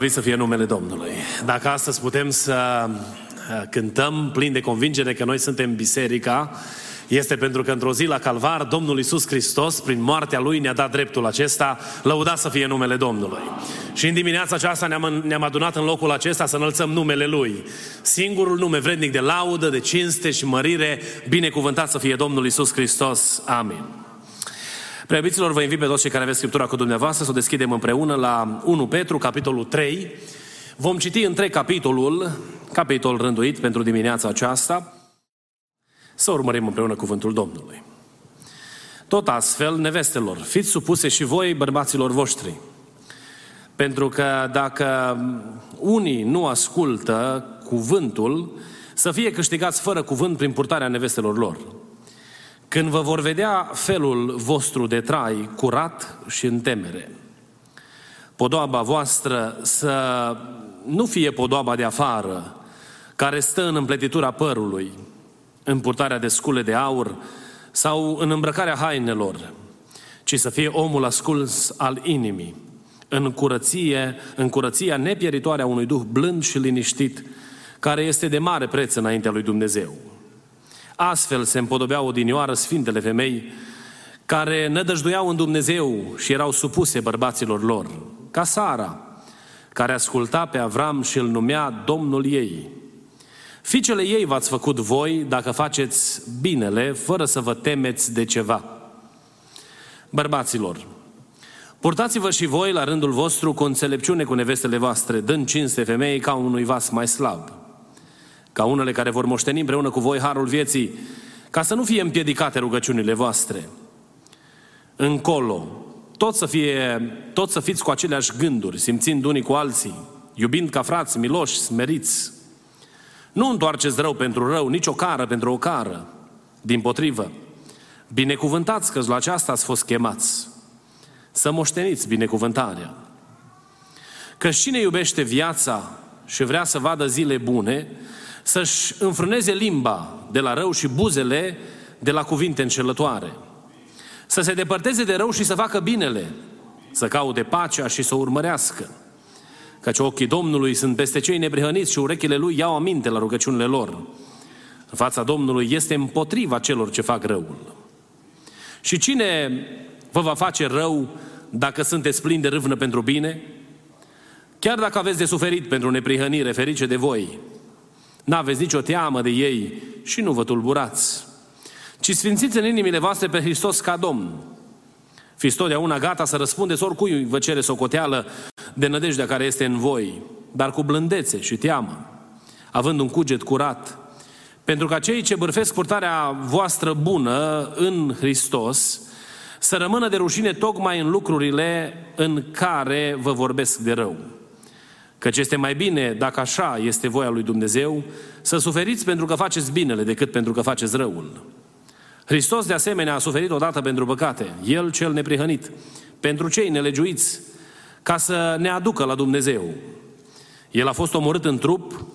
Vrei să fie numele Domnului. Dacă astăzi putem să uh, cântăm plin de convingere că noi suntem biserica, este pentru că într-o zi la Calvar, Domnul Iisus Hristos, prin moartea Lui, ne-a dat dreptul acesta, lăudat să fie numele Domnului. Și în dimineața aceasta ne-am, ne-am adunat în locul acesta să înălțăm numele Lui. Singurul nume vrednic de laudă, de cinste și mărire, binecuvântat să fie Domnul Iisus Hristos. Amin. Preabiților, vă invit pe toți cei care aveți Scriptura cu dumneavoastră să o deschidem împreună la 1 Petru, capitolul 3. Vom citi întreg capitolul, capitol rânduit pentru dimineața aceasta, să urmărim împreună cuvântul Domnului. Tot astfel, nevestelor, fiți supuse și voi bărbaților voștri. Pentru că dacă unii nu ascultă cuvântul, să fie câștigați fără cuvânt prin purtarea nevestelor lor. Când vă vor vedea felul vostru de trai curat și în temere, podoaba voastră să nu fie podoaba de afară, care stă în împletitura părului, în purtarea de scule de aur sau în îmbrăcarea hainelor, ci să fie omul ascuns al inimii, în curăție, în curăția nepieritoare a unui duh blând și liniștit, care este de mare preț înaintea lui Dumnezeu. Astfel se împodobeau odinioară sfintele femei care nădăjduiau în Dumnezeu și erau supuse bărbaților lor, ca Sara, care asculta pe Avram și îl numea Domnul ei. Ficele ei v-ați făcut voi dacă faceți binele, fără să vă temeți de ceva. Bărbaților, purtați-vă și voi la rândul vostru cu înțelepciune cu nevestele voastre, dând cinste femeii ca unui vas mai slab ca unele care vor moșteni împreună cu voi harul vieții, ca să nu fie împiedicate rugăciunile voastre. Încolo, tot să, fie, tot să fiți cu aceleași gânduri, simțind unii cu alții, iubind ca frați, miloși, smeriți. Nu întoarceți rău pentru rău, nici o cară pentru o cară. Din potrivă, binecuvântați că la aceasta ați fost chemați. Să moșteniți binecuvântarea. Că cine iubește viața și vrea să vadă zile bune, să-și înfrâneze limba de la rău și buzele de la cuvinte înșelătoare. Să se depărteze de rău și să facă binele, să caute pacea și să o urmărească. Căci ochii Domnului sunt peste cei neprihăniți și urechile Lui iau aminte la rugăciunile lor. În fața Domnului este împotriva celor ce fac răul. Și cine vă va face rău dacă sunteți plini de râvnă pentru bine? Chiar dacă aveți de suferit pentru neprihănire, ferice de voi, N-aveți nicio teamă de ei și nu vă tulburați, ci sfințiți în inimile voastre pe Hristos ca Domn. Fiți totdeauna gata să răspundeți oricui vă cere socoteală de nădejdea care este în voi, dar cu blândețe și teamă, având un cuget curat, pentru ca cei ce bârfesc purtarea voastră bună în Hristos să rămână de rușine tocmai în lucrurile în care vă vorbesc de rău. Căci este mai bine, dacă așa este voia lui Dumnezeu, să suferiți pentru că faceți binele decât pentru că faceți răul. Hristos de asemenea a suferit odată pentru păcate, El cel neprihănit, pentru cei nelegiuiți, ca să ne aducă la Dumnezeu. El a fost omorât în trup,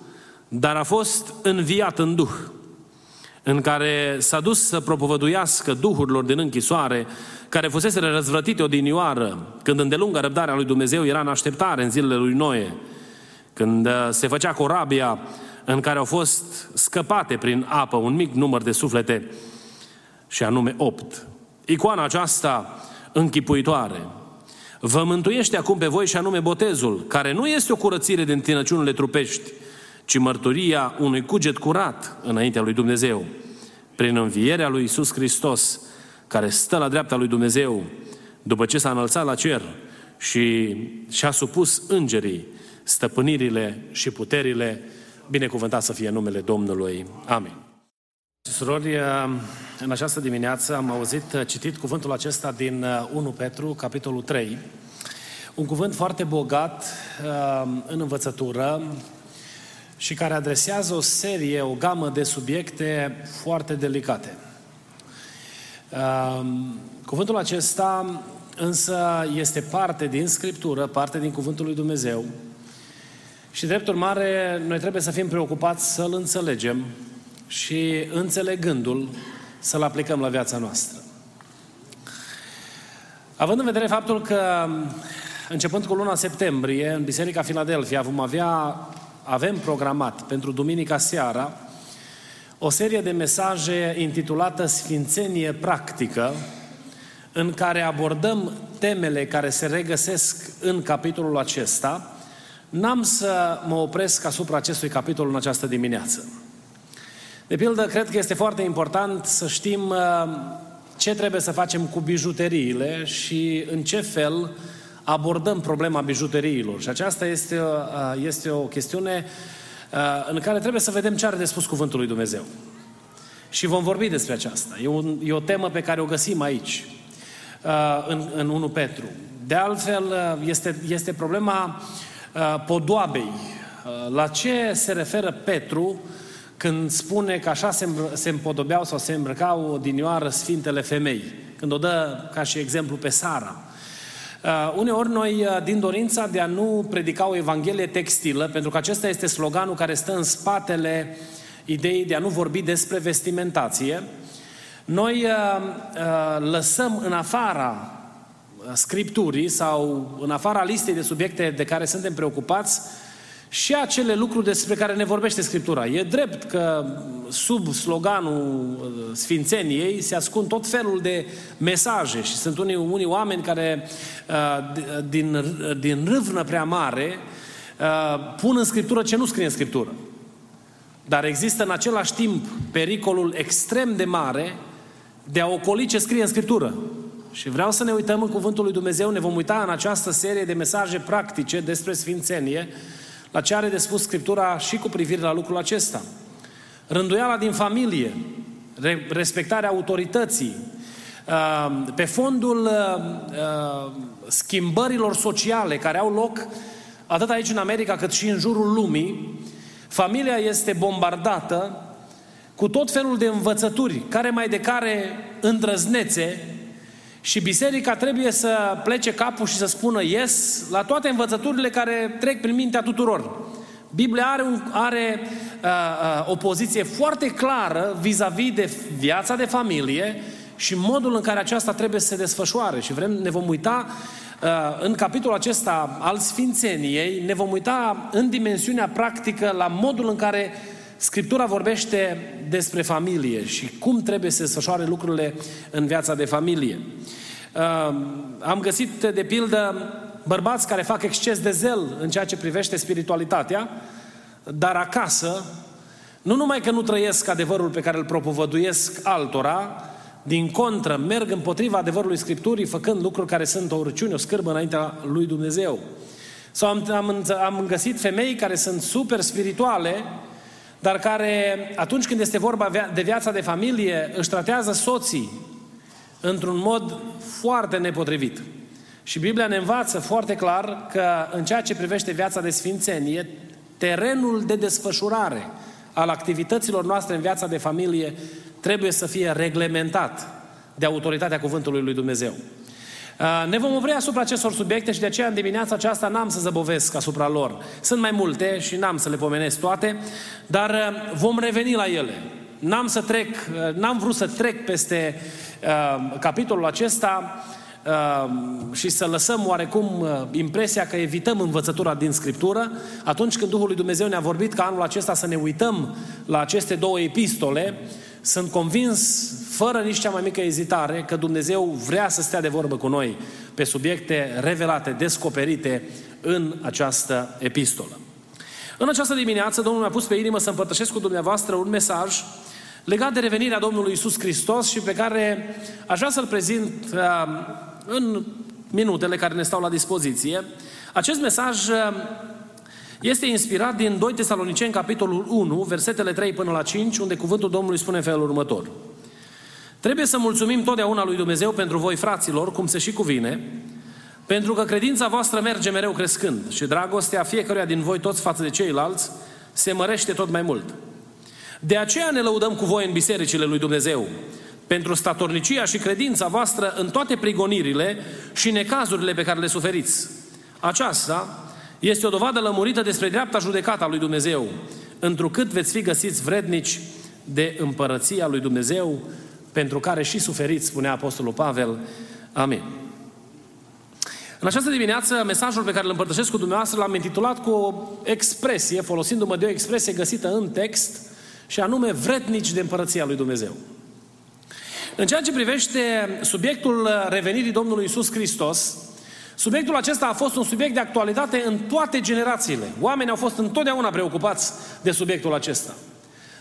dar a fost înviat în duh, în care s-a dus să propovăduiască duhurilor din închisoare, care fusese răzvrătite odinioară, când îndelunga răbdarea lui Dumnezeu era în așteptare în zilele lui Noe, când uh, se făcea corabia în care au fost scăpate prin apă un mic număr de suflete, și anume opt. Icoana aceasta închipuitoare vă mântuiește acum pe voi și anume botezul, care nu este o curățire din tinăciunile trupești, ci mărturia unui cuget curat înaintea lui Dumnezeu, prin învierea lui Isus Hristos, care stă la dreapta lui Dumnezeu, după ce s-a înălțat la cer și și-a supus îngerii stăpânirile și puterile, binecuvântat să fie numele Domnului. Amin. Surori, în această dimineață am auzit citit cuvântul acesta din 1 Petru, capitolul 3. Un cuvânt foarte bogat în învățătură și care adresează o serie, o gamă de subiecte foarte delicate. Um, cuvântul acesta însă este parte din Scriptură, parte din Cuvântul lui Dumnezeu și drept urmare noi trebuie să fim preocupați să-L înțelegem și înțelegându-L să-L aplicăm la viața noastră. Având în vedere faptul că începând cu luna septembrie, în Biserica Filadelfia vom avea, avem programat pentru duminica seara o serie de mesaje intitulată Sfințenie Practică, în care abordăm temele care se regăsesc în capitolul acesta, n-am să mă opresc asupra acestui capitol în această dimineață. De pildă, cred că este foarte important să știm uh, ce trebuie să facem cu bijuteriile și în ce fel abordăm problema bijuteriilor. Și aceasta este, uh, este o chestiune uh, în care trebuie să vedem ce are de spus Cuvântul lui Dumnezeu. Și vom vorbi despre aceasta. E, un, e o temă pe care o găsim aici, în, în 1 Petru. De altfel, este, este problema podoabei. La ce se referă Petru când spune că așa se, se împodobeau sau se îmbrăcau odinioară sfintele femei, când o dă ca și exemplu pe Sara. Uh, uneori noi, uh, din dorința de a nu predica o evanghelie textilă, pentru că acesta este sloganul care stă în spatele ideii de a nu vorbi despre vestimentație, noi uh, uh, lăsăm în afara scripturii sau în afara listei de subiecte de care suntem preocupați și acele lucruri despre care ne vorbește Scriptura. E drept că sub sloganul uh, Sfințeniei se ascund tot felul de mesaje și sunt unii, unii oameni care uh, din, din râvnă prea mare uh, pun în Scriptură ce nu scrie în Scriptură. Dar există în același timp pericolul extrem de mare de a ocoli ce scrie în Scriptură. Și vreau să ne uităm în Cuvântul lui Dumnezeu, ne vom uita în această serie de mesaje practice despre Sfințenie, la ce are de spus Scriptura și cu privire la lucrul acesta. Rânduiala din familie, respectarea autorității, uh, pe fondul uh, uh, schimbărilor sociale care au loc atât aici în America cât și în jurul lumii, familia este bombardată cu tot felul de învățături, care mai de care îndrăznețe și biserica trebuie să plece capul și să spună yes la toate învățăturile care trec prin mintea tuturor. Biblia are, un, are uh, uh, o poziție foarte clară vis-a-vis de viața de familie și modul în care aceasta trebuie să se desfășoare. Și vrem, ne vom uita uh, în capitolul acesta al Sfințeniei, ne vom uita în dimensiunea practică la modul în care Scriptura vorbește despre familie și cum trebuie să se desfășoare lucrurile în viața de familie. Am găsit, de pildă, bărbați care fac exces de zel în ceea ce privește spiritualitatea, dar acasă, nu numai că nu trăiesc adevărul pe care îl propovăduiesc altora, din contră, merg împotriva adevărului Scripturii, făcând lucruri care sunt o urăciune, o scârbă înaintea lui Dumnezeu. Sau am, am, am găsit femei care sunt super spirituale, dar care, atunci când este vorba de viața de familie, își tratează soții într-un mod foarte nepotrivit. Și Biblia ne învață foarte clar că în ceea ce privește viața de sfințenie, terenul de desfășurare al activităților noastre în viața de familie trebuie să fie reglementat de autoritatea Cuvântului lui Dumnezeu. Uh, ne vom opri asupra acestor subiecte și de aceea în dimineața aceasta n-am să zăbovesc asupra lor. Sunt mai multe și n-am să le pomenesc toate, dar uh, vom reveni la ele. N-am să trec, uh, n-am vrut să trec peste uh, capitolul acesta uh, și să lăsăm oarecum uh, impresia că evităm învățătura din Scriptură, atunci când Duhul lui Dumnezeu ne-a vorbit ca anul acesta să ne uităm la aceste două epistole, sunt convins, fără nici cea mai mică ezitare, că Dumnezeu vrea să stea de vorbă cu noi pe subiecte revelate, descoperite în această epistolă. În această dimineață, Domnul mi-a pus pe inimă să împărtășesc cu dumneavoastră un mesaj legat de revenirea Domnului Isus Hristos și pe care aș vrea să-l prezint uh, în minutele care ne stau la dispoziție. Acest mesaj uh, este inspirat din 2 Tesaloniceni, capitolul 1, versetele 3 până la 5, unde cuvântul Domnului spune în felul următor. Trebuie să mulțumim totdeauna lui Dumnezeu pentru voi, fraților, cum se și cuvine, pentru că credința voastră merge mereu crescând și dragostea fiecăruia din voi toți față de ceilalți se mărește tot mai mult. De aceea ne lăudăm cu voi în bisericile lui Dumnezeu, pentru statornicia și credința voastră în toate prigonirile și necazurile pe care le suferiți. Aceasta este o dovadă lămurită despre dreapta judecată a lui Dumnezeu, întrucât veți fi găsiți vrednici de împărăția lui Dumnezeu, pentru care și suferiți, spunea Apostolul Pavel. Amin. În această dimineață, mesajul pe care îl împărtășesc cu dumneavoastră l-am intitulat cu o expresie, folosindu-mă de o expresie găsită în text, și anume vrednici de împărăția lui Dumnezeu. În ceea ce privește subiectul revenirii Domnului Isus Hristos, subiectul acesta a fost un subiect de actualitate în toate generațiile. Oamenii au fost întotdeauna preocupați de subiectul acesta.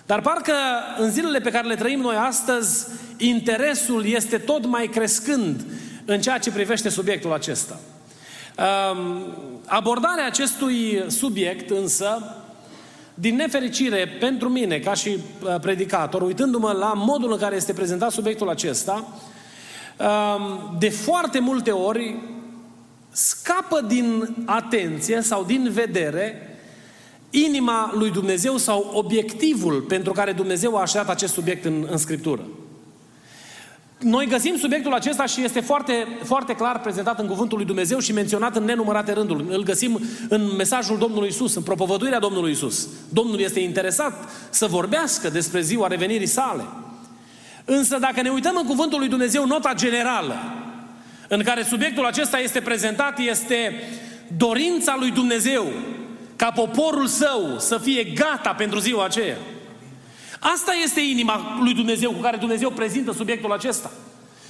Dar parcă în zilele pe care le trăim noi astăzi, interesul este tot mai crescând în ceea ce privește subiectul acesta. Abordarea acestui subiect însă, din nefericire pentru mine, ca și uh, predicator, uitându-mă la modul în care este prezentat subiectul acesta, de foarte multe ori scapă din atenție sau din vedere inima lui Dumnezeu sau obiectivul pentru care Dumnezeu a așezat acest subiect în, în Scriptură. Noi găsim subiectul acesta și este foarte, foarte clar prezentat în Cuvântul lui Dumnezeu și menționat în nenumărate rânduri. Îl găsim în mesajul Domnului Isus, în propovăduirea Domnului Isus. Domnul este interesat să vorbească despre ziua revenirii sale. Însă dacă ne uităm în Cuvântul lui Dumnezeu, nota generală în care subiectul acesta este prezentat este dorința lui Dumnezeu ca poporul său să fie gata pentru ziua aceea. Asta este inima lui Dumnezeu cu care Dumnezeu prezintă subiectul acesta.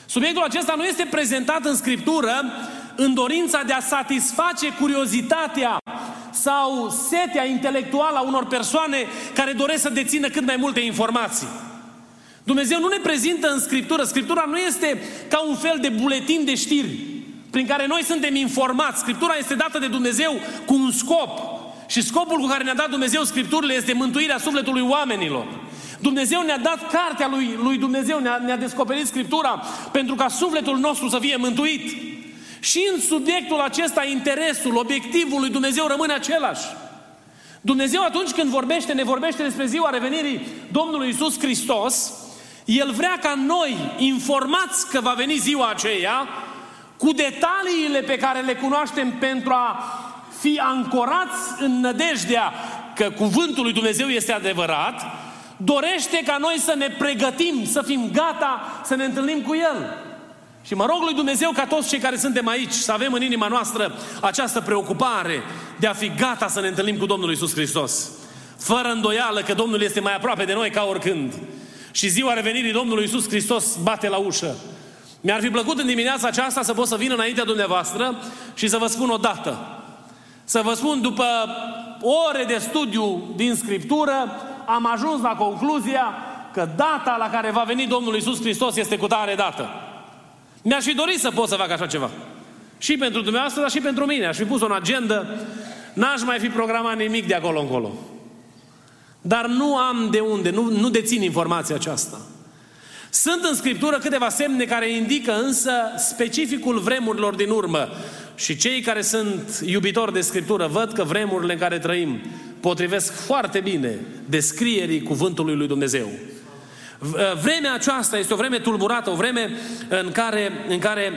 Subiectul acesta nu este prezentat în Scriptură în dorința de a satisface curiozitatea sau setea intelectuală a unor persoane care doresc să dețină cât mai multe informații. Dumnezeu nu ne prezintă în Scriptură. Scriptura nu este ca un fel de buletin de știri prin care noi suntem informați. Scriptura este dată de Dumnezeu cu un scop. Și scopul cu care ne-a dat Dumnezeu Scripturile este mântuirea sufletului oamenilor. Dumnezeu ne-a dat cartea lui, lui Dumnezeu, ne-a, ne descoperit Scriptura pentru ca sufletul nostru să fie mântuit. Și în subiectul acesta, interesul, obiectivul lui Dumnezeu rămâne același. Dumnezeu atunci când vorbește, ne vorbește despre ziua revenirii Domnului Isus Hristos, El vrea ca noi, informați că va veni ziua aceea, cu detaliile pe care le cunoaștem pentru a fi ancorați în nădejdea că cuvântul lui Dumnezeu este adevărat, dorește ca noi să ne pregătim, să fim gata să ne întâlnim cu El. Și mă rog lui Dumnezeu ca toți cei care suntem aici să avem în inima noastră această preocupare de a fi gata să ne întâlnim cu Domnul Isus Hristos. Fără îndoială că Domnul este mai aproape de noi ca oricând. Și ziua revenirii Domnului Isus Hristos bate la ușă. Mi-ar fi plăcut în dimineața aceasta să pot să vin înaintea dumneavoastră și să vă spun o dată. Să vă spun după ore de studiu din Scriptură, am ajuns la concluzia că data la care va veni Domnul Isus Hristos este cu tare dată. Mi-aș fi dorit să pot să fac așa ceva. Și pentru dumneavoastră, dar și pentru mine. Aș fi pus o agendă, n-aș mai fi programat nimic de acolo încolo. Dar nu am de unde, nu, nu dețin informația aceasta. Sunt în Scriptură câteva semne care indică însă specificul vremurilor din urmă. Și cei care sunt iubitori de Scriptură văd că vremurile în care trăim potrivesc foarte bine descrierii cuvântului lui Dumnezeu. Vremea aceasta este o vreme tulburată, o vreme în care, în care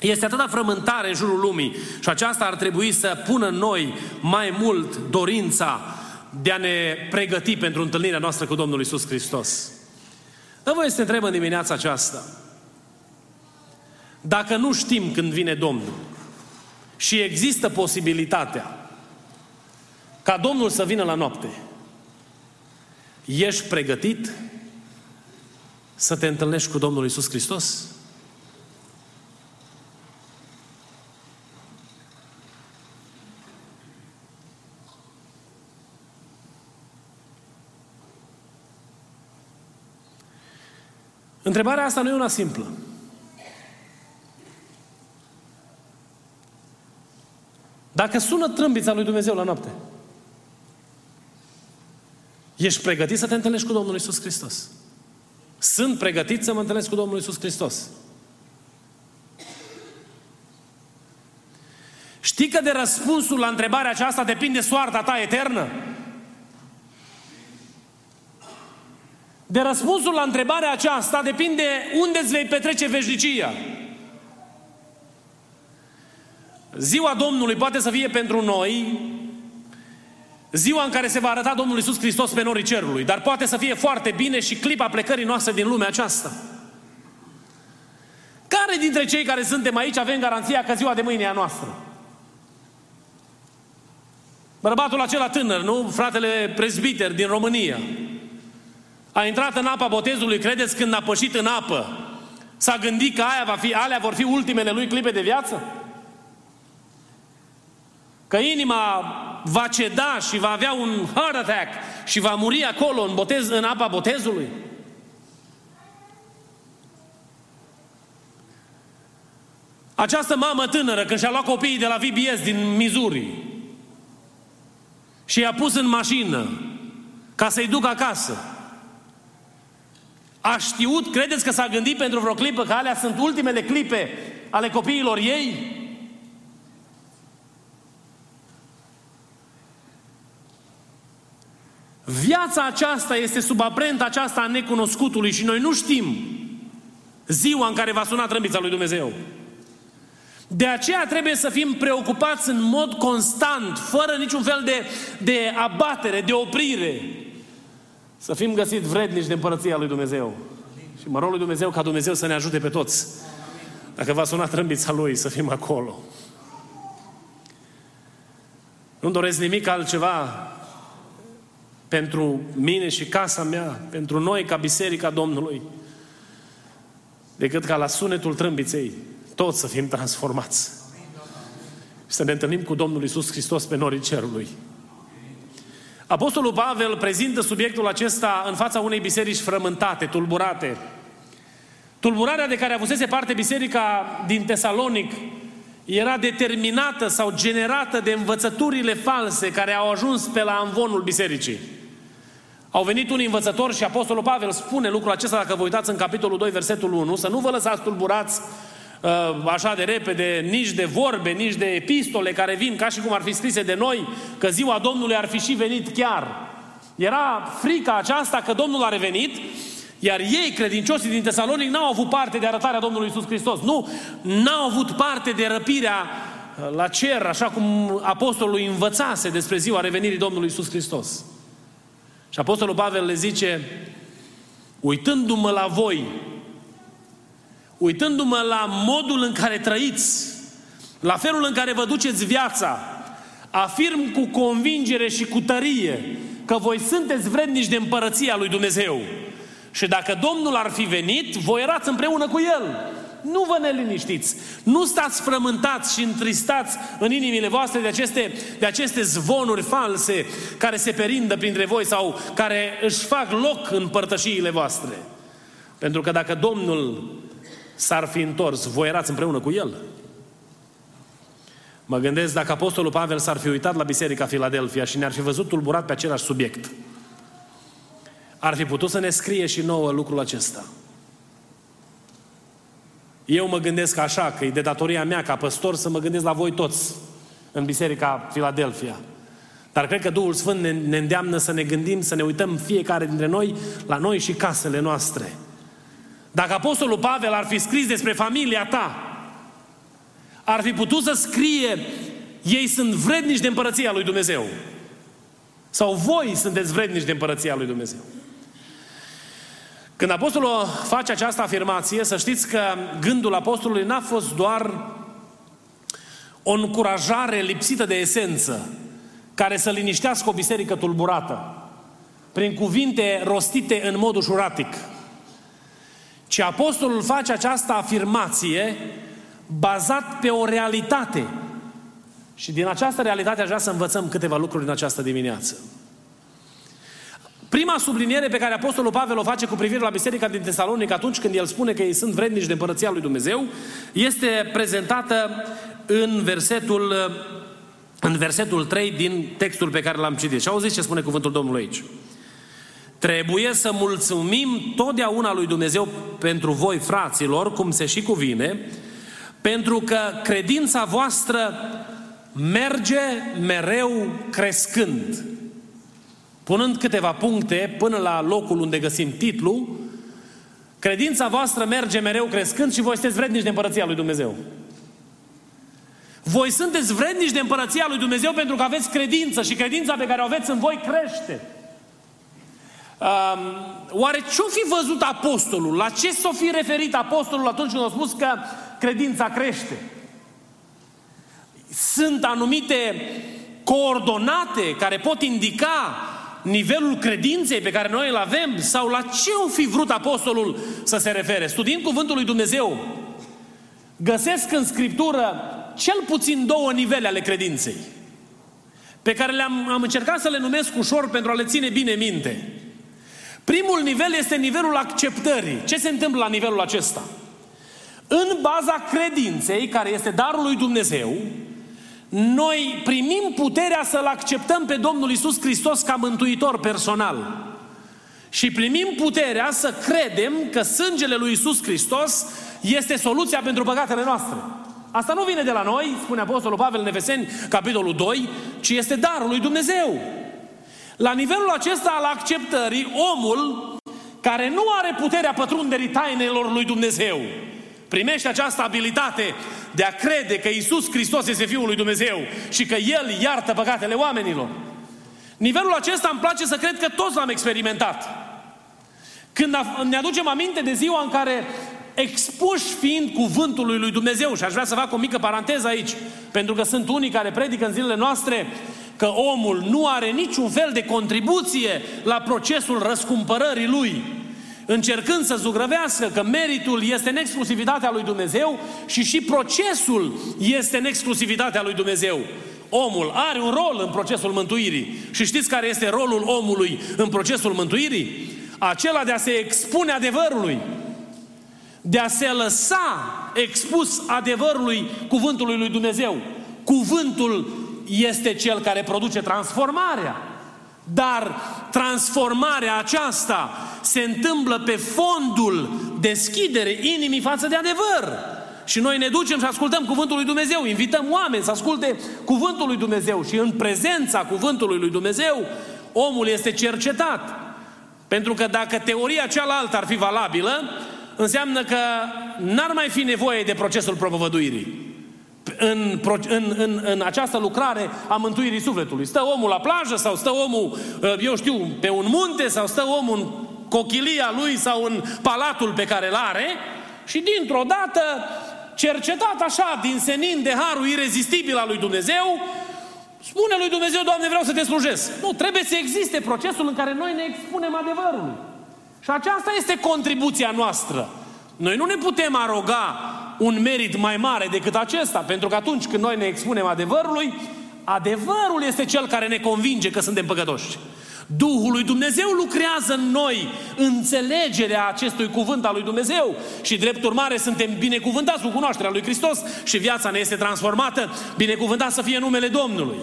este atâta frământare în jurul lumii și aceasta ar trebui să pună în noi mai mult dorința de a ne pregăti pentru întâlnirea noastră cu Domnul Isus Hristos. Dar voi să te întreb în dimineața aceasta. Dacă nu știm când vine Domnul și există posibilitatea ca Domnul să vină la noapte, ești pregătit să te întâlnești cu Domnul Isus Hristos? Întrebarea asta nu e una simplă. Dacă sună trâmbița lui Dumnezeu la noapte, ești pregătit să te întâlnești cu Domnul Isus Hristos? Sunt pregătit să mă întâlnesc cu Domnul Isus Hristos. Știi că de răspunsul la întrebarea aceasta depinde soarta ta eternă? De răspunsul la întrebarea aceasta depinde unde îți vei petrece veșnicia. Ziua Domnului poate să fie pentru noi ziua în care se va arăta Domnul Isus Hristos pe norii cerului, dar poate să fie foarte bine și clipa plecării noastre din lumea aceasta. Care dintre cei care suntem aici avem garanția că ziua de mâine e a noastră? Bărbatul acela tânăr, nu? Fratele prezbiter din România. A intrat în apa botezului, credeți când a pășit în apă, s-a gândit că aia va fi, alea vor fi ultimele lui clipe de viață? Că inima va ceda și va avea un heart attack și va muri acolo în, botez, în apa botezului? Această mamă tânără, când și-a luat copiii de la VBS din Missouri și i-a pus în mașină ca să-i ducă acasă, a știut, credeți că s-a gândit pentru vreo clipă că alea sunt ultimele clipe ale copiilor ei? Viața aceasta este sub aprenta aceasta a necunoscutului și noi nu știm ziua în care va suna trâmbița lui Dumnezeu. De aceea trebuie să fim preocupați în mod constant, fără niciun fel de, de abatere, de oprire. Să fim găsit vrednici de împărăția lui Dumnezeu. Și mă rog lui Dumnezeu ca Dumnezeu să ne ajute pe toți. Dacă va suna trâmbița Lui, să fim acolo. Nu doresc nimic altceva pentru mine și casa mea, pentru noi ca Biserica Domnului, decât ca la sunetul trâmbiței toți să fim transformați. Și să ne întâlnim cu Domnul Isus Hristos pe norii cerului. Apostolul Pavel prezintă subiectul acesta în fața unei biserici frământate, tulburate. Tulburarea de care avusese parte biserica din Tesalonic era determinată sau generată de învățăturile false care au ajuns pe la anvonul bisericii. Au venit un învățător și Apostolul Pavel spune lucrul acesta, dacă vă uitați în capitolul 2, versetul 1, să nu vă lăsați tulburați uh, așa de repede, nici de vorbe, nici de epistole care vin ca și cum ar fi scrise de noi, că ziua Domnului ar fi și venit chiar. Era frica aceasta că Domnul a revenit, iar ei, credincioșii din Tesalonic, n-au avut parte de arătarea Domnului Isus Hristos. Nu, n-au avut parte de răpirea uh, la cer, așa cum apostolul învățase despre ziua revenirii Domnului Isus Hristos. Și Apostolul Pavel le zice, uitându-mă la voi, uitându-mă la modul în care trăiți, la felul în care vă duceți viața, afirm cu convingere și cu tărie că voi sunteți vrednici de împărăția lui Dumnezeu. Și dacă Domnul ar fi venit, voi erați împreună cu El. Nu vă neliniștiți. Nu stați frământați și întristați în inimile voastre de aceste, de aceste zvonuri false care se perindă printre voi sau care își fac loc în părtășiile voastre. Pentru că dacă Domnul s-ar fi întors, voi erați împreună cu El. Mă gândesc dacă Apostolul Pavel s-ar fi uitat la Biserica Filadelfia și ne-ar fi văzut tulburat pe același subiect. Ar fi putut să ne scrie și nouă lucrul acesta. Eu mă gândesc așa, că e de datoria mea ca păstor să mă gândesc la voi toți în Biserica Filadelfia. Dar cred că Duhul Sfânt ne, ne îndeamnă să ne gândim, să ne uităm fiecare dintre noi la noi și casele noastre. Dacă Apostolul Pavel ar fi scris despre familia ta, ar fi putut să scrie ei sunt vrednici de împărăția lui Dumnezeu. Sau voi sunteți vrednici de împărăția lui Dumnezeu. Când apostolul face această afirmație, să știți că gândul apostolului n-a fost doar o încurajare lipsită de esență, care să liniștească o biserică tulburată, prin cuvinte rostite în mod ușuratic. Ci apostolul face această afirmație bazat pe o realitate. Și din această realitate aș vrea să învățăm câteva lucruri în această dimineață. Prima subliniere pe care Apostolul Pavel o face cu privire la Biserica din Tesalonic atunci când el spune că ei sunt vrednici de împărăția lui Dumnezeu, este prezentată în versetul, în versetul 3 din textul pe care l-am citit. Și auziți ce spune cuvântul Domnului aici. Trebuie să mulțumim totdeauna lui Dumnezeu pentru voi, fraților, cum se și cuvine, pentru că credința voastră merge mereu crescând punând câteva puncte până la locul unde găsim titlu, credința voastră merge mereu crescând și voi sunteți vrednici de împărăția lui Dumnezeu. Voi sunteți vrednici de împărăția lui Dumnezeu pentru că aveți credință și credința pe care o aveți în voi crește. Um, oare ce-o fi văzut apostolul? La ce s-o fi referit apostolul atunci când a spus că credința crește? Sunt anumite coordonate care pot indica nivelul credinței pe care noi îl avem sau la ce o fi vrut apostolul să se refere? Studiind cuvântul lui Dumnezeu, găsesc în Scriptură cel puțin două nivele ale credinței pe care le-am am încercat să le numesc ușor pentru a le ține bine minte. Primul nivel este nivelul acceptării. Ce se întâmplă la nivelul acesta? În baza credinței, care este darul lui Dumnezeu, noi primim puterea să-L acceptăm pe Domnul Isus Hristos ca mântuitor personal. Și primim puterea să credem că sângele lui Isus Hristos este soluția pentru păcatele noastre. Asta nu vine de la noi, spune Apostolul Pavel în Efeseni, capitolul 2, ci este darul lui Dumnezeu. La nivelul acesta al acceptării, omul care nu are puterea pătrunderii tainelor lui Dumnezeu, primește această abilitate de a crede că Isus Hristos este Fiul lui Dumnezeu și că El iartă păcatele oamenilor. Nivelul acesta îmi place să cred că toți l-am experimentat. Când ne aducem aminte de ziua în care expuși fiind cuvântului lui Dumnezeu, și aș vrea să fac o mică paranteză aici, pentru că sunt unii care predică în zilele noastre că omul nu are niciun fel de contribuție la procesul răscumpărării lui, încercând să zugrăvească că meritul este în exclusivitatea lui Dumnezeu și și procesul este în exclusivitatea lui Dumnezeu. Omul are un rol în procesul mântuirii. Și știți care este rolul omului în procesul mântuirii? Acela de a se expune adevărului, de a se lăsa expus adevărului cuvântului lui Dumnezeu. Cuvântul este cel care produce transformarea. Dar transformarea aceasta se întâmplă pe fondul deschidere inimii față de adevăr. Și noi ne ducem și ascultăm cuvântul lui Dumnezeu, invităm oameni să asculte cuvântul lui Dumnezeu și în prezența cuvântului lui Dumnezeu, omul este cercetat. Pentru că dacă teoria cealaltă ar fi valabilă, înseamnă că n-ar mai fi nevoie de procesul propovăduirii. În, în, în, în această lucrare a mântuirii sufletului. Stă omul la plajă sau stă omul, uh, eu știu, pe un munte sau stă omul în cochilia lui sau în palatul pe care îl are și dintr-o dată, cercetat așa din senin de harul irezistibil al lui Dumnezeu, spune lui Dumnezeu, Doamne, vreau să te slujesc. Nu, trebuie să existe procesul în care noi ne expunem adevărului. Și aceasta este contribuția noastră. Noi nu ne putem aroga un merit mai mare decât acesta, pentru că atunci când noi ne expunem adevărului, adevărul este cel care ne convinge că suntem păcătoși. Duhul lui Dumnezeu lucrează în noi înțelegerea acestui cuvânt al lui Dumnezeu și drept urmare suntem binecuvântați cu cunoașterea lui Hristos și viața ne este transformată, binecuvântat să fie numele Domnului.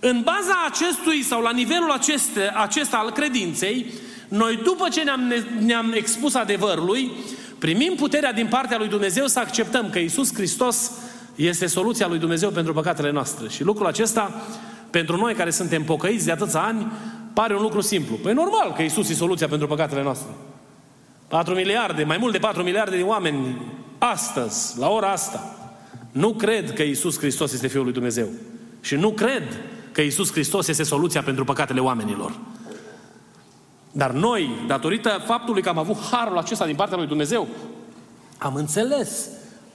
În baza acestui sau la nivelul aceste, acesta al credinței, noi după ce ne-am, ne-am expus adevărului, primim puterea din partea lui Dumnezeu să acceptăm că Isus Hristos este soluția lui Dumnezeu pentru păcatele noastre. Și lucrul acesta, pentru noi care suntem pocăiți de atâția ani, pare un lucru simplu. Păi normal că Isus e soluția pentru păcatele noastre. 4 miliarde, mai mult de 4 miliarde de oameni astăzi, la ora asta, nu cred că Isus Hristos este Fiul lui Dumnezeu. Și nu cred că Isus Hristos este soluția pentru păcatele oamenilor. Dar noi, datorită faptului că am avut harul acesta din partea lui Dumnezeu, am înțeles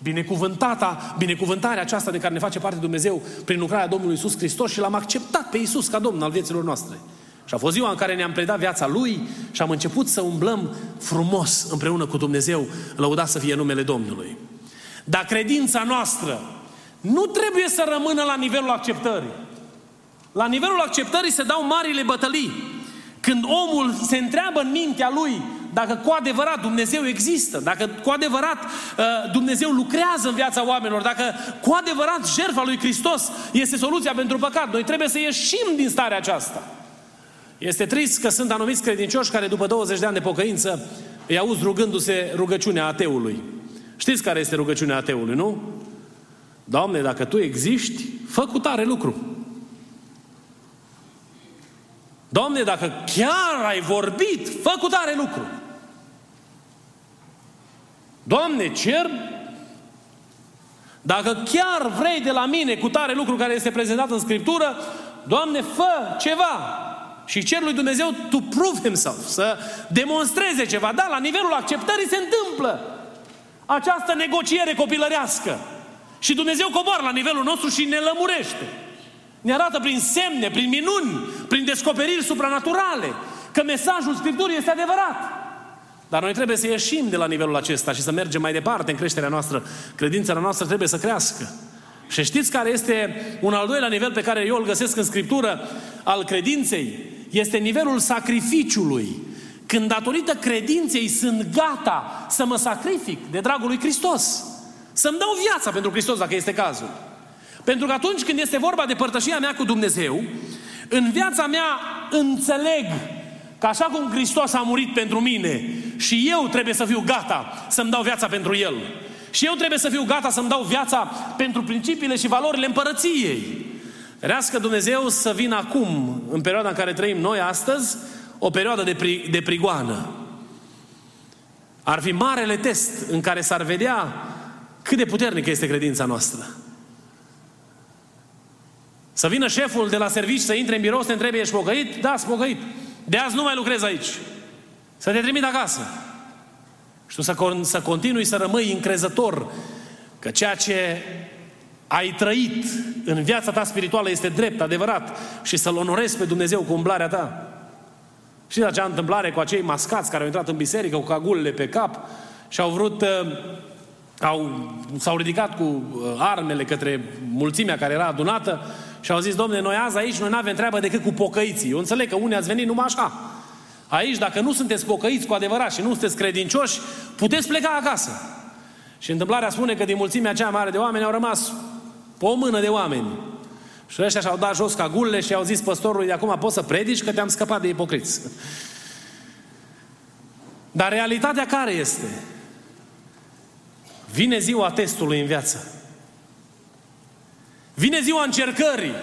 binecuvântata, binecuvântarea aceasta de care ne face parte Dumnezeu prin lucrarea Domnului Isus Hristos și l-am acceptat pe Isus ca Domn al vieților noastre. Și a fost ziua în care ne-am predat viața Lui și am început să umblăm frumos împreună cu Dumnezeu, lăudat să fie numele Domnului. Dar credința noastră nu trebuie să rămână la nivelul acceptării. La nivelul acceptării se dau marile bătălii. Când omul se întreabă în mintea lui dacă cu adevărat Dumnezeu există, dacă cu adevărat uh, Dumnezeu lucrează în viața oamenilor, dacă cu adevărat jertfa lui Hristos este soluția pentru păcat, noi trebuie să ieșim din starea aceasta. Este trist că sunt anumiți credincioși care după 20 de ani de pocăință îi auzi rugându-se rugăciunea ateului. Știți care este rugăciunea ateului, nu? Doamne, dacă Tu existi, fă cu tare lucru. Doamne, dacă chiar ai vorbit, fă cu tare lucru. Doamne, cer dacă chiar vrei de la mine cu tare lucru care este prezentat în Scriptură, Doamne, fă ceva. Și cer lui Dumnezeu to prove himself, să demonstreze ceva. Da, la nivelul acceptării se întâmplă această negociere copilărească. Și Dumnezeu coboară la nivelul nostru și ne lămurește. Ne arată prin semne, prin minuni, prin descoperiri supranaturale, că mesajul Scripturii este adevărat. Dar noi trebuie să ieșim de la nivelul acesta și să mergem mai departe în creșterea noastră. Credința noastră trebuie să crească. Și știți care este un al doilea nivel pe care eu îl găsesc în Scriptură al credinței? Este nivelul sacrificiului. Când datorită credinței sunt gata să mă sacrific de dragul lui Hristos. Să-mi dau viața pentru Hristos, dacă este cazul. Pentru că atunci când este vorba de părtășia mea cu Dumnezeu, în viața mea înțeleg că așa cum Hristos a murit pentru mine și eu trebuie să fiu gata să-mi dau viața pentru El. Și eu trebuie să fiu gata să-mi dau viața pentru principiile și valorile împărăției. Rească Dumnezeu să vină acum, în perioada în care trăim noi astăzi, o perioadă de, pri, de prigoană. Ar fi marele test în care s-ar vedea cât de puternică este credința noastră. Să vină șeful de la serviciu să intre în birou să te întrebe, ești pocăit? Da, sunt pocăit. De azi nu mai lucrez aici. Să te trimit acasă. Și tu să, să continui să rămâi încrezător că ceea ce ai trăit în viața ta spirituală este drept, adevărat și să-L onorezi pe Dumnezeu cu umblarea ta. Și acea întâmplare cu acei mascați care au intrat în biserică cu cagulele pe cap și au vrut, uh, au, s-au ridicat cu uh, armele către mulțimea care era adunată și au zis, domne, noi azi aici, noi nu avem treabă decât cu pocăiții. Eu înțeleg că unii ați venit numai așa. Aici, dacă nu sunteți pocăiți cu adevărat și nu sunteți credincioși, puteți pleca acasă. Și întâmplarea spune că din mulțimea cea mare de oameni au rămas o mână de oameni. Și ăștia și-au dat jos cagulele și au zis păstorului, de acum poți să predici că te-am scăpat de ipocriți. Dar realitatea care este? Vine ziua testului în viață. Vine ziua încercării.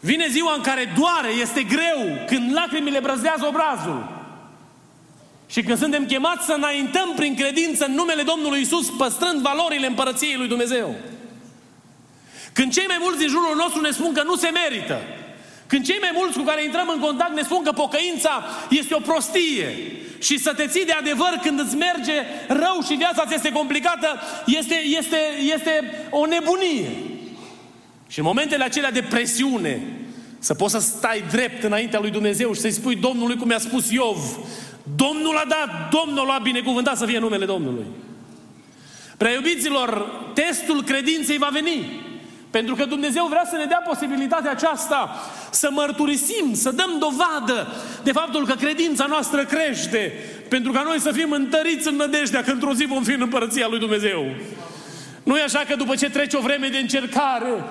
Vine ziua în care doare, este greu, când lacrimile brăzdează obrazul. Și când suntem chemați să înaintăm prin credință în numele Domnului Isus, păstrând valorile împărăției lui Dumnezeu. Când cei mai mulți din jurul nostru ne spun că nu se merită, când cei mai mulți cu care intrăm în contact ne spun că pocăința este o prostie și să te ții de adevăr când îți merge rău și viața ți este complicată, este, este, este o nebunie. Și în momentele acelea de presiune, să poți să stai drept înaintea lui Dumnezeu și să-i spui Domnului cum mi-a spus Iov, Domnul a dat, Domnul a binecuvântat să fie numele Domnului. Prea iubiților, testul credinței va veni. Pentru că Dumnezeu vrea să ne dea posibilitatea aceasta să mărturisim, să dăm dovadă de faptul că credința noastră crește, pentru ca noi să fim întăriți în nădejdea că într-o zi vom fi în împărăția lui Dumnezeu. Nu e așa că după ce trece o vreme de încercare,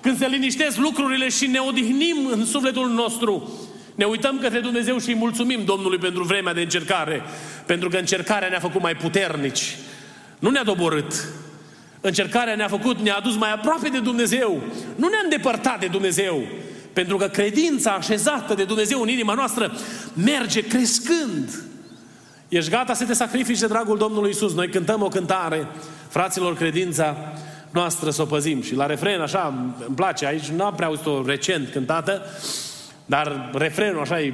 când se liniștesc lucrurile și ne odihnim în sufletul nostru, ne uităm către Dumnezeu și îi mulțumim Domnului pentru vremea de încercare, pentru că încercarea ne-a făcut mai puternici. Nu ne-a doborât, Încercarea ne-a făcut, ne-a adus mai aproape de Dumnezeu. Nu ne-a îndepărtat de Dumnezeu. Pentru că credința așezată de Dumnezeu în inima noastră merge crescând. Ești gata să te sacrifici de dragul Domnului Isus. Noi cântăm o cântare, fraților, credința noastră să o păzim. Și la refren, așa, îmi place, aici nu am prea auzit-o recent cântată, dar refrenul așa e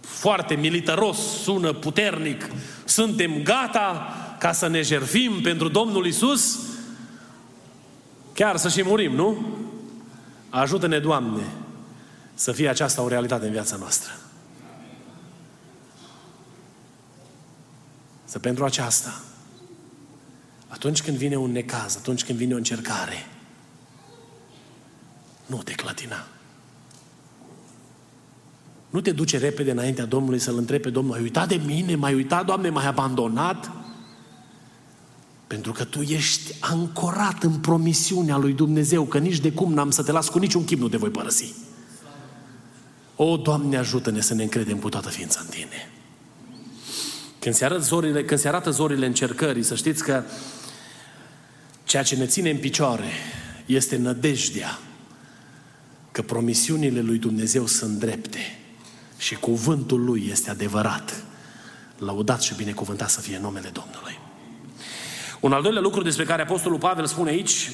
foarte militaros, sună puternic. Suntem gata ca să ne jerfim pentru Domnul Isus Chiar să și murim, nu? Ajută-ne, Doamne, să fie aceasta o realitate în viața noastră. Să pentru aceasta, atunci când vine un necaz, atunci când vine o încercare, nu te clătina. Nu te duce repede înaintea Domnului să-L întrebi pe Domnul, ai uitat de mine, m-ai uitat, Doamne, m-ai abandonat? Pentru că tu ești ancorat în promisiunea lui Dumnezeu, că nici de cum n-am să te las cu niciun chip, nu te voi părăsi. O, Doamne, ajută-ne să ne încredem cu toată ființa în Tine. Când se, arată zorile, când se arată zorile încercării, să știți că ceea ce ne ține în picioare este nădejdea că promisiunile lui Dumnezeu sunt drepte și cuvântul lui este adevărat. Laudat și binecuvântat să fie numele Domnului. Un al doilea lucru despre care Apostolul Pavel spune aici,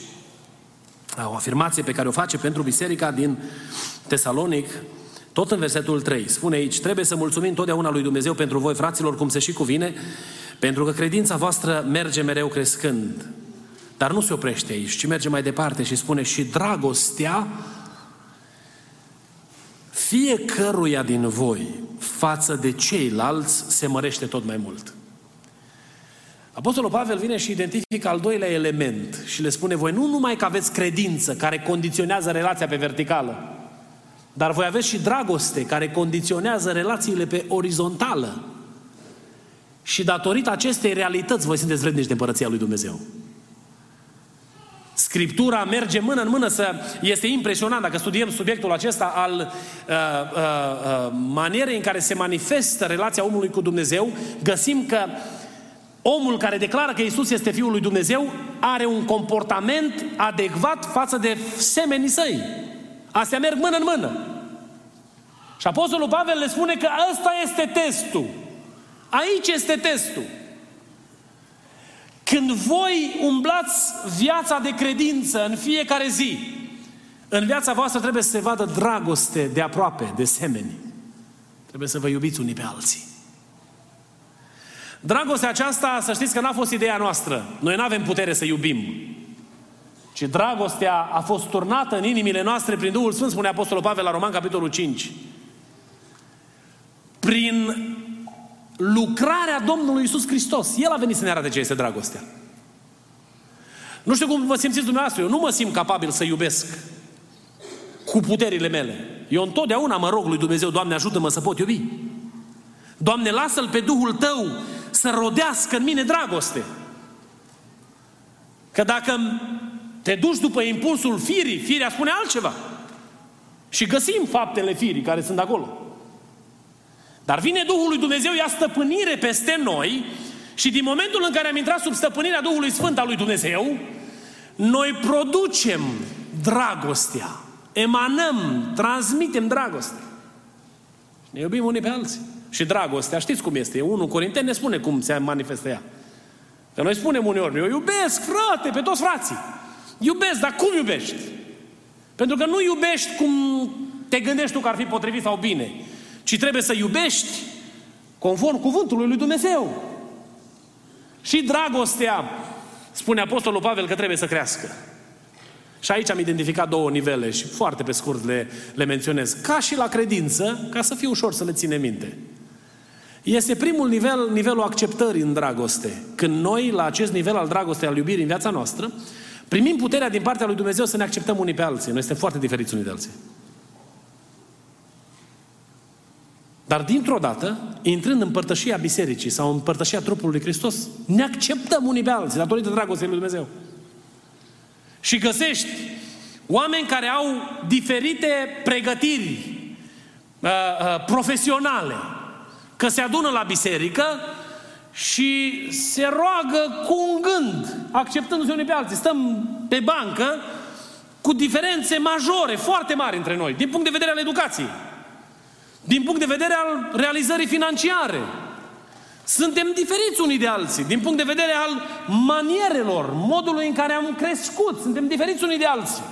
o afirmație pe care o face pentru biserica din Tesalonic, tot în versetul 3, spune aici, trebuie să mulțumim totdeauna lui Dumnezeu pentru voi, fraților, cum se și cuvine, pentru că credința voastră merge mereu crescând. Dar nu se oprește aici, ci merge mai departe și spune și dragostea fiecăruia din voi față de ceilalți se mărește tot mai mult. Apostolul Pavel vine și identifică al doilea element și le spune voi nu numai că aveți credință care condiționează relația pe verticală, dar voi aveți și dragoste care condiționează relațiile pe orizontală. Și datorită acestei realități voi sunteți vrednici de împărăția lui Dumnezeu. Scriptura merge mână în mână să... Este impresionant dacă studiem subiectul acesta al uh, uh, uh, manierei în care se manifestă relația omului cu Dumnezeu, găsim că omul care declară că Isus este Fiul lui Dumnezeu are un comportament adecvat față de semenii săi. Astea merg mână în mână. Și Apostolul Pavel le spune că ăsta este testul. Aici este testul. Când voi umblați viața de credință în fiecare zi, în viața voastră trebuie să se vadă dragoste de aproape, de semeni. Trebuie să vă iubiți unii pe alții. Dragostea aceasta, să știți că n-a fost ideea noastră. Noi nu avem putere să iubim. Ci dragostea a fost turnată în inimile noastre prin Duhul Sfânt, spune Apostolul Pavel la Roman, capitolul 5. Prin lucrarea Domnului Isus Hristos. El a venit să ne arate ce este dragostea. Nu știu cum vă simțiți dumneavoastră. Eu nu mă simt capabil să iubesc cu puterile mele. Eu întotdeauna mă rog lui Dumnezeu, Doamne, ajută-mă să pot iubi. Doamne, lasă-L pe Duhul Tău să rodească în mine dragoste. Că dacă te duci după impulsul firii, firea spune altceva. Și găsim faptele firii care sunt acolo. Dar vine Duhul lui Dumnezeu, ia stăpânire peste noi și din momentul în care am intrat sub stăpânirea Duhului Sfânt al lui Dumnezeu, noi producem dragostea, emanăm, transmitem dragoste. Ne iubim unii pe alții. Și dragostea, știți cum este? 1 Corinteni ne spune cum se manifestă ea. Că noi spunem uneori, eu iubesc, frate, pe toți frații. Iubesc, dar cum iubești? Pentru că nu iubești cum te gândești tu că ar fi potrivit sau bine, ci trebuie să iubești conform cuvântului lui Dumnezeu. Și dragostea, spune Apostolul Pavel că trebuie să crească. Și aici am identificat două nivele și foarte pe scurt le, le menționez. Ca și la credință, ca să fie ușor să le ține minte. Este primul nivel, nivelul acceptării în dragoste. Când noi, la acest nivel al dragostei, al iubirii în viața noastră, primim puterea din partea lui Dumnezeu să ne acceptăm unii pe alții. Noi suntem foarte diferiți unii de alții. Dar dintr-o dată, intrând în părtășia bisericii sau în părtășia trupului Hristos, ne acceptăm unii pe alții datorită dragostei lui Dumnezeu. Și găsești oameni care au diferite pregătiri uh, uh, profesionale, că se adună la biserică și se roagă cu un gând, acceptându-se unii pe alții. Stăm pe bancă cu diferențe majore, foarte mari între noi, din punct de vedere al educației, din punct de vedere al realizării financiare. Suntem diferiți unii de alții, din punct de vedere al manierelor, modului în care am crescut. Suntem diferiți unii de alții.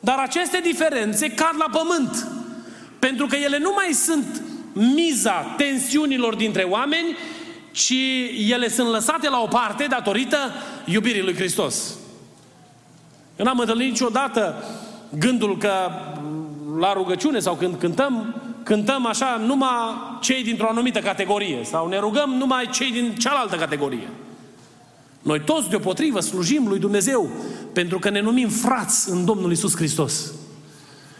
Dar aceste diferențe cad la pământ. Pentru că ele nu mai sunt miza tensiunilor dintre oameni, ci ele sunt lăsate la o parte datorită iubirii lui Hristos. Eu n-am întâlnit niciodată gândul că la rugăciune sau când cântăm, cântăm așa numai cei dintr-o anumită categorie sau ne rugăm numai cei din cealaltă categorie. Noi toți deopotrivă slujim lui Dumnezeu pentru că ne numim frați în Domnul Isus Hristos.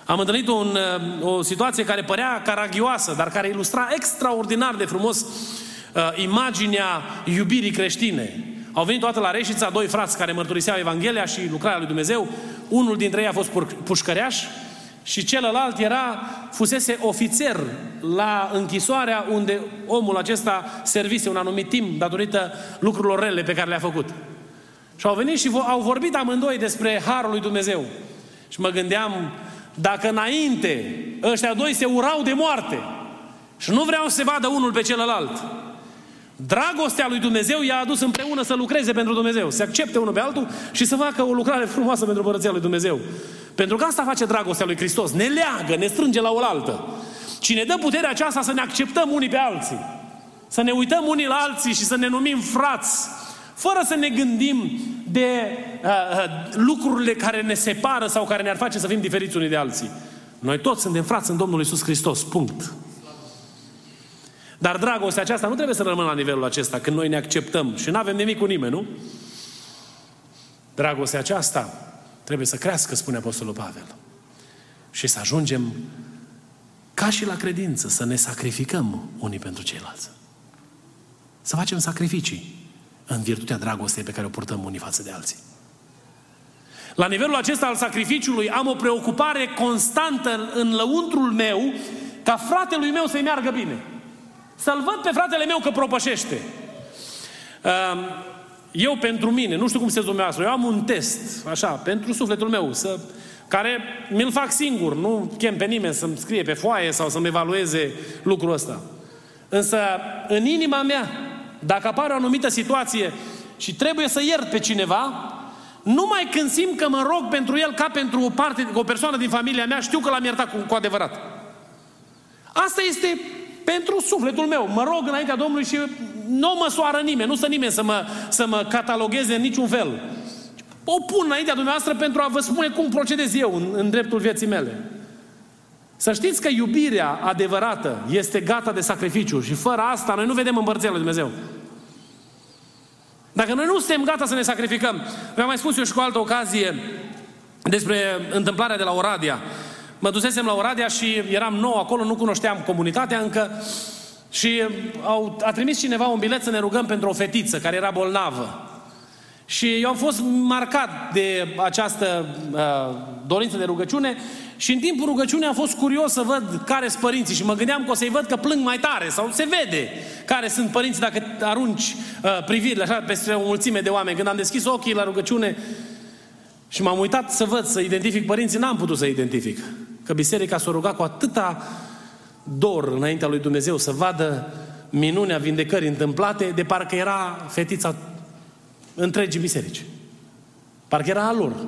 Am întâlnit un, uh, o situație care părea caragioasă, dar care ilustra extraordinar de frumos uh, imaginea iubirii creștine. Au venit toată la Reșița doi frați care mărturiseau Evanghelia și lucrarea lui Dumnezeu. Unul dintre ei a fost pușcăreaș și celălalt era, fusese ofițer la închisoarea unde omul acesta servise un anumit timp datorită lucrurilor rele pe care le-a făcut. Și au venit și au vorbit amândoi despre Harul lui Dumnezeu. Și mă gândeam, dacă înainte ăștia doi se urau de moarte și nu vreau să se vadă unul pe celălalt, dragostea lui Dumnezeu i-a adus împreună să lucreze pentru Dumnezeu, să accepte unul pe altul și să facă o lucrare frumoasă pentru Părăția lui Dumnezeu. Pentru că asta face dragostea lui Hristos. Ne leagă, ne strânge la oaltă. Cine dă puterea aceasta să ne acceptăm unii pe alții. Să ne uităm unii la alții și să ne numim frați. Fără să ne gândim de uh, uh, lucrurile care ne separă sau care ne-ar face să fim diferiți unii de alții. Noi toți suntem frați în Domnul Isus Hristos. Punct. Dar dragostea aceasta nu trebuie să rămână la nivelul acesta, când noi ne acceptăm și nu avem nimic cu nimeni, nu? Dragostea aceasta trebuie să crească, spune Apostolul Pavel. Și să ajungem, ca și la credință, să ne sacrificăm unii pentru ceilalți. Să facem sacrificii în virtutea dragostei pe care o purtăm unii față de alții. La nivelul acesta al sacrificiului am o preocupare constantă în lăuntrul meu ca fratelui meu să-i meargă bine. Să-l văd pe fratele meu că propășește. Eu pentru mine, nu știu cum se dumneavoastră, eu am un test, așa, pentru sufletul meu, să, care mi-l fac singur, nu chem pe nimeni să-mi scrie pe foaie sau să-mi evalueze lucrul ăsta. Însă, în inima mea, dacă apare o anumită situație și trebuie să iert pe cineva, numai când simt că mă rog pentru el ca pentru o parte, o persoană din familia mea, știu că l-am iertat cu, cu adevărat. Asta este pentru sufletul meu. Mă rog înaintea Domnului și nu mă soară nimeni, nu stă nimeni să mă, să mă catalogheze în niciun fel. O pun înaintea dumneavoastră pentru a vă spune cum procedez eu în, în dreptul vieții mele. Să știți că iubirea adevărată este gata de sacrificiu și fără asta noi nu vedem împărția lui Dumnezeu. Dacă noi nu suntem gata să ne sacrificăm, v-am mai spus eu și cu altă ocazie despre întâmplarea de la Oradia. Mă dusesem la Oradea și eram nou acolo, nu cunoșteam comunitatea încă și au, a trimis cineva un bilet să ne rugăm pentru o fetiță care era bolnavă. Și eu am fost marcat de această uh, dorință de rugăciune și în timpul rugăciunii am fost curios să văd care sunt părinții și mă gândeam că o să-i văd că plâng mai tare sau se vede care sunt părinții dacă arunci uh, privirile așa peste o mulțime de oameni. Când am deschis ochii la rugăciune și m-am uitat să văd, să identific părinții, n-am putut să identific. Că biserica s-a rugat cu atâta dor înaintea lui Dumnezeu să vadă minunea vindecării întâmplate, de parcă era fetița întregii biserici. Parcă era a lor.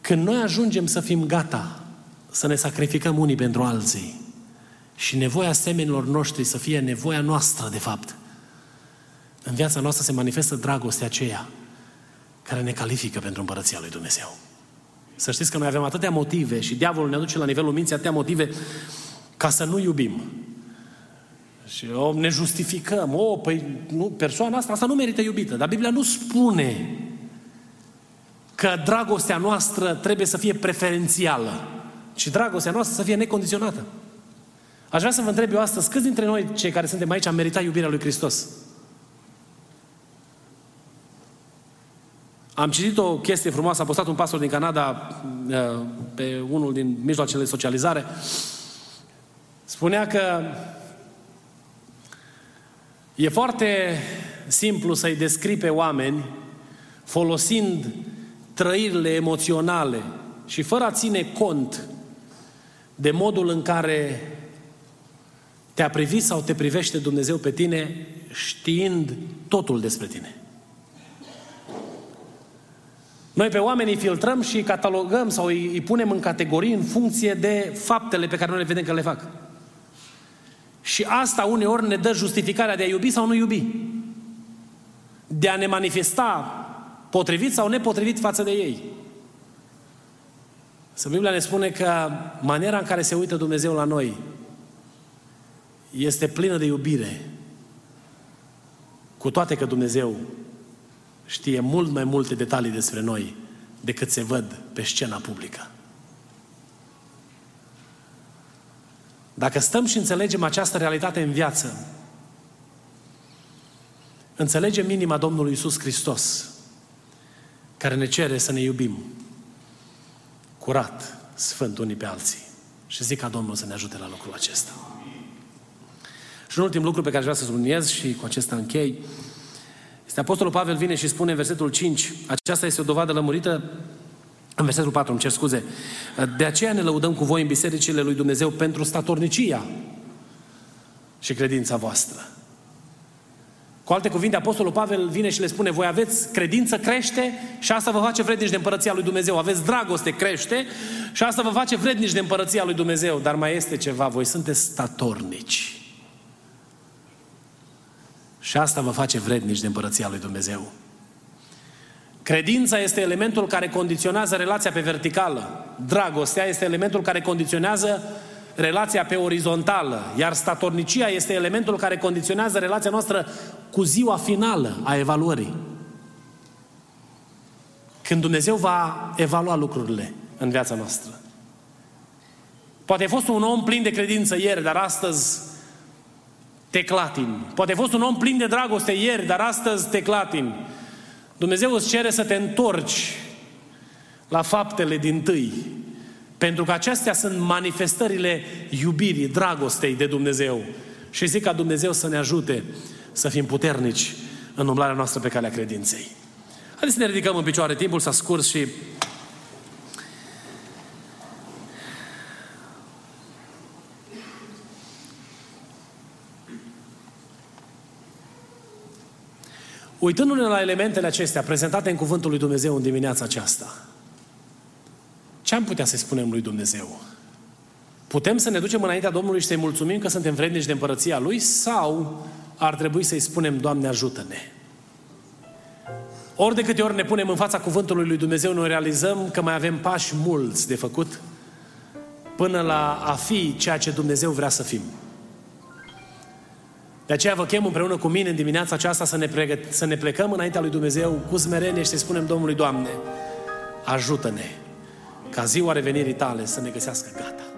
Când noi ajungem să fim gata să ne sacrificăm unii pentru alții și nevoia semenilor noștri să fie nevoia noastră, de fapt, în viața noastră se manifestă dragostea aceea care ne califică pentru împărăția lui Dumnezeu. Să știți că noi avem atâtea motive și diavolul ne aduce la nivelul minții atâtea motive ca să nu iubim. Și o, ne justificăm. O, păi nu, persoana asta, asta nu merită iubită. Dar Biblia nu spune că dragostea noastră trebuie să fie preferențială, ci dragostea noastră să fie necondiționată. Aș vrea să vă întreb eu astăzi, câți dintre noi, cei care suntem aici, am meritat iubirea lui Hristos? Am citit o chestie frumoasă, a postat un pastor din Canada uh, pe unul din mijloacele de socializare. Spunea că e foarte simplu să-i descrii pe oameni folosind trăirile emoționale și fără a ține cont de modul în care te-a privit sau te privește Dumnezeu pe tine știind totul despre tine. Noi pe oameni îi filtrăm și catalogăm sau îi, îi punem în categorii în funcție de faptele pe care noi le vedem că le fac. Și asta uneori ne dă justificarea de a iubi sau nu iubi. De a ne manifesta potrivit sau nepotrivit față de ei. Să Biblia ne spune că maniera în care se uită Dumnezeu la noi este plină de iubire. Cu toate că Dumnezeu știe mult mai multe detalii despre noi decât se văd pe scena publică. Dacă stăm și înțelegem această realitate în viață, înțelegem inima Domnului Isus Hristos, care ne cere să ne iubim curat, sfânt unii pe alții. Și zic ca Domnul să ne ajute la lucrul acesta. Și un ultim lucru pe care vreau să subliniez și cu acesta închei, Este Apostolul Pavel vine și spune în versetul 5, aceasta este o dovadă lămurită în versetul 4, îmi cer scuze. De aceea ne lăudăm cu voi în bisericile lui Dumnezeu pentru statornicia și credința voastră. Cu alte cuvinte, Apostolul Pavel vine și le spune, voi aveți credință, crește și asta vă face vrednici de împărăția lui Dumnezeu. Aveți dragoste, crește și asta vă face vrednici de împărăția lui Dumnezeu. Dar mai este ceva, voi sunteți statornici. Și asta vă face vrednici de împărăția lui Dumnezeu. Credința este elementul care condiționează relația pe verticală. Dragostea este elementul care condiționează relația pe orizontală, iar statornicia este elementul care condiționează relația noastră cu ziua finală a evaluării. Când Dumnezeu va evalua lucrurile în viața noastră. Poate ai fost un om plin de credință ieri, dar astăzi te clatin. Poate ai fost un om plin de dragoste ieri, dar astăzi te clatin. Dumnezeu îți cere să te întorci la faptele din tâi. Pentru că acestea sunt manifestările iubirii, dragostei de Dumnezeu. Și zic ca Dumnezeu să ne ajute să fim puternici în umblarea noastră pe calea credinței. Haideți să ne ridicăm în picioare, timpul s-a scurs și Uitându-ne la elementele acestea prezentate în Cuvântul lui Dumnezeu în dimineața aceasta, ce am putea să spunem lui Dumnezeu? Putem să ne ducem înaintea Domnului și să-i mulțumim că suntem vrednici de împărăția Lui sau ar trebui să-i spunem, Doamne, ajută-ne? Ori de câte ori ne punem în fața cuvântului lui Dumnezeu, noi realizăm că mai avem pași mulți de făcut până la a fi ceea ce Dumnezeu vrea să fim. De aceea vă chem împreună cu mine în dimineața aceasta să ne, pregăt- să ne plecăm înaintea lui Dumnezeu cu smerenie și să spunem Domnului, Doamne, ajută-ne ca ziua revenirii tale să ne găsească gata.